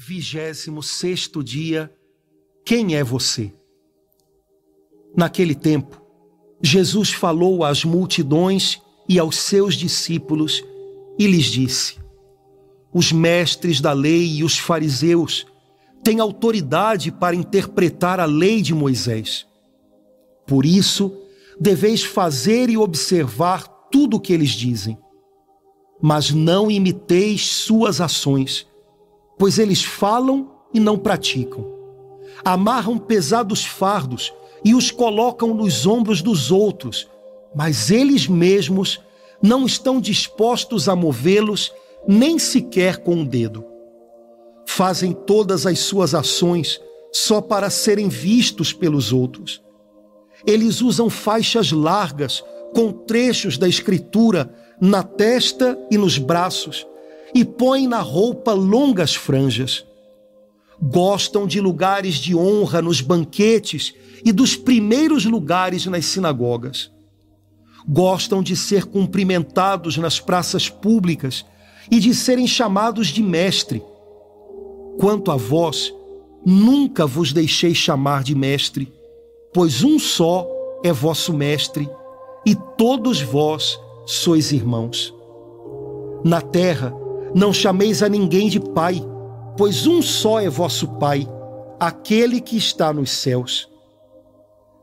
Vigésimo sexto dia, quem é você? Naquele tempo, Jesus falou às multidões e aos seus discípulos e lhes disse: Os mestres da lei e os fariseus têm autoridade para interpretar a lei de Moisés. Por isso, deveis fazer e observar tudo o que eles dizem. Mas não imiteis suas ações, pois eles falam e não praticam. Amarram pesados fardos e os colocam nos ombros dos outros, mas eles mesmos não estão dispostos a movê-los nem sequer com o um dedo. Fazem todas as suas ações só para serem vistos pelos outros. Eles usam faixas largas com trechos da Escritura na testa e nos braços e põem na roupa longas franjas. Gostam de lugares de honra nos banquetes e dos primeiros lugares nas sinagogas. Gostam de ser cumprimentados nas praças públicas e de serem chamados de mestre. Quanto a vós, nunca vos deixei chamar de mestre, pois um só é vosso mestre, e todos vós sois irmãos. Na terra, não chameis a ninguém de pai, pois um só é vosso Pai, aquele que está nos céus.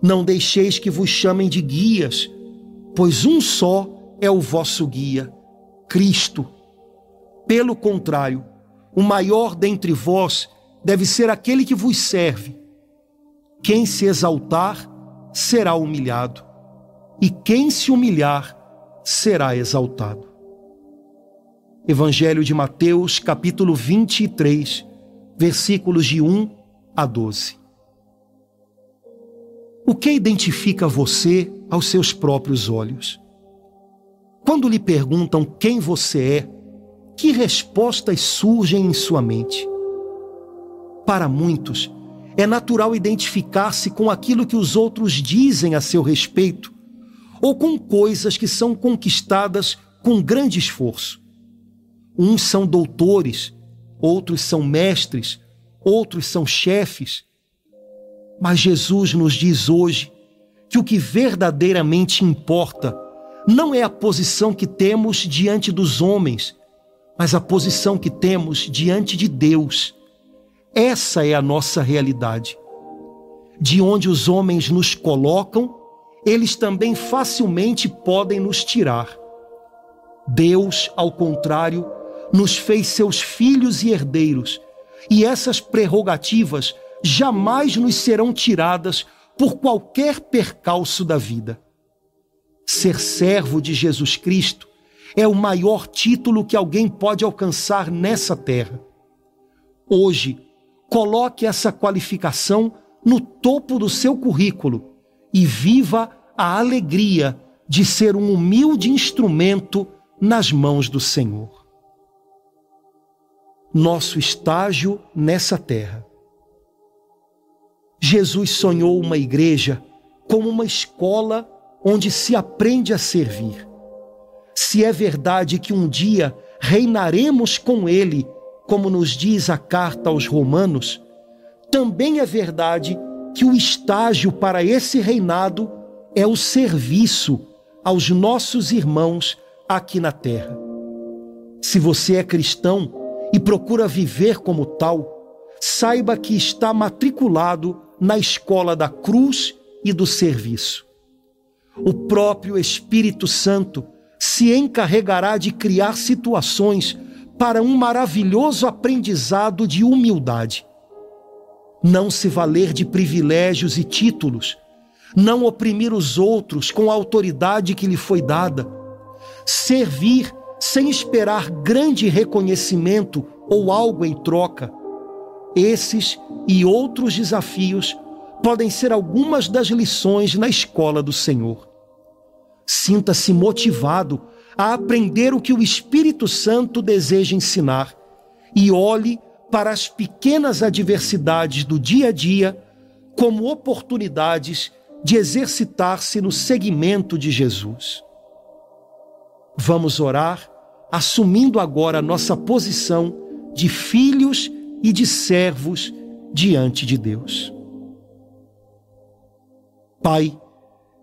Não deixeis que vos chamem de guias, pois um só é o vosso guia, Cristo. Pelo contrário, o maior dentre vós deve ser aquele que vos serve. Quem se exaltar será humilhado, e quem se humilhar será exaltado. Evangelho de Mateus, capítulo 23, versículos de 1 a 12. O que identifica você aos seus próprios olhos? Quando lhe perguntam quem você é, que respostas surgem em sua mente? Para muitos, é natural identificar-se com aquilo que os outros dizem a seu respeito ou com coisas que são conquistadas com grande esforço. Uns são doutores, outros são mestres, outros são chefes. Mas Jesus nos diz hoje que o que verdadeiramente importa não é a posição que temos diante dos homens, mas a posição que temos diante de Deus. Essa é a nossa realidade. De onde os homens nos colocam, eles também facilmente podem nos tirar. Deus, ao contrário, nos fez seus filhos e herdeiros, e essas prerrogativas jamais nos serão tiradas por qualquer percalço da vida. Ser servo de Jesus Cristo é o maior título que alguém pode alcançar nessa terra. Hoje, Coloque essa qualificação no topo do seu currículo e viva a alegria de ser um humilde instrumento nas mãos do Senhor. Nosso estágio nessa terra. Jesus sonhou uma igreja como uma escola onde se aprende a servir. Se é verdade que um dia reinaremos com Ele como nos diz a carta aos Romanos, também é verdade que o estágio para esse reinado é o serviço aos nossos irmãos aqui na terra. Se você é cristão e procura viver como tal, saiba que está matriculado na escola da cruz e do serviço. O próprio Espírito Santo se encarregará de criar situações para um maravilhoso aprendizado de humildade. Não se valer de privilégios e títulos, não oprimir os outros com a autoridade que lhe foi dada, servir sem esperar grande reconhecimento ou algo em troca. Esses e outros desafios podem ser algumas das lições na escola do Senhor. Sinta-se motivado a aprender o que o Espírito Santo deseja ensinar e olhe para as pequenas adversidades do dia a dia como oportunidades de exercitar-se no seguimento de Jesus. Vamos orar, assumindo agora nossa posição de filhos e de servos diante de Deus. Pai,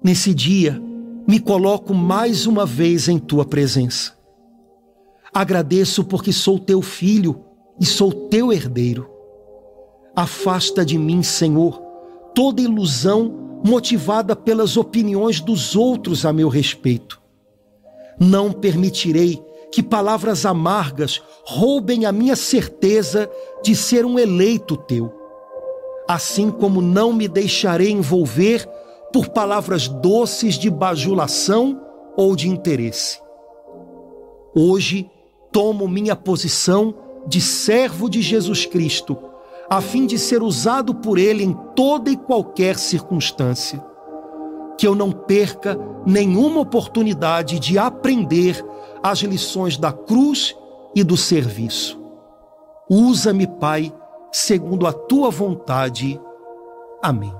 nesse dia, me coloco mais uma vez em tua presença. Agradeço porque sou teu filho e sou teu herdeiro. Afasta de mim, Senhor, toda ilusão motivada pelas opiniões dos outros a meu respeito. Não permitirei que palavras amargas roubem a minha certeza de ser um eleito teu. Assim como não me deixarei envolver por palavras doces de bajulação ou de interesse. Hoje tomo minha posição de servo de Jesus Cristo, a fim de ser usado por Ele em toda e qualquer circunstância. Que eu não perca nenhuma oportunidade de aprender as lições da cruz e do serviço. Usa-me, Pai, segundo a tua vontade. Amém.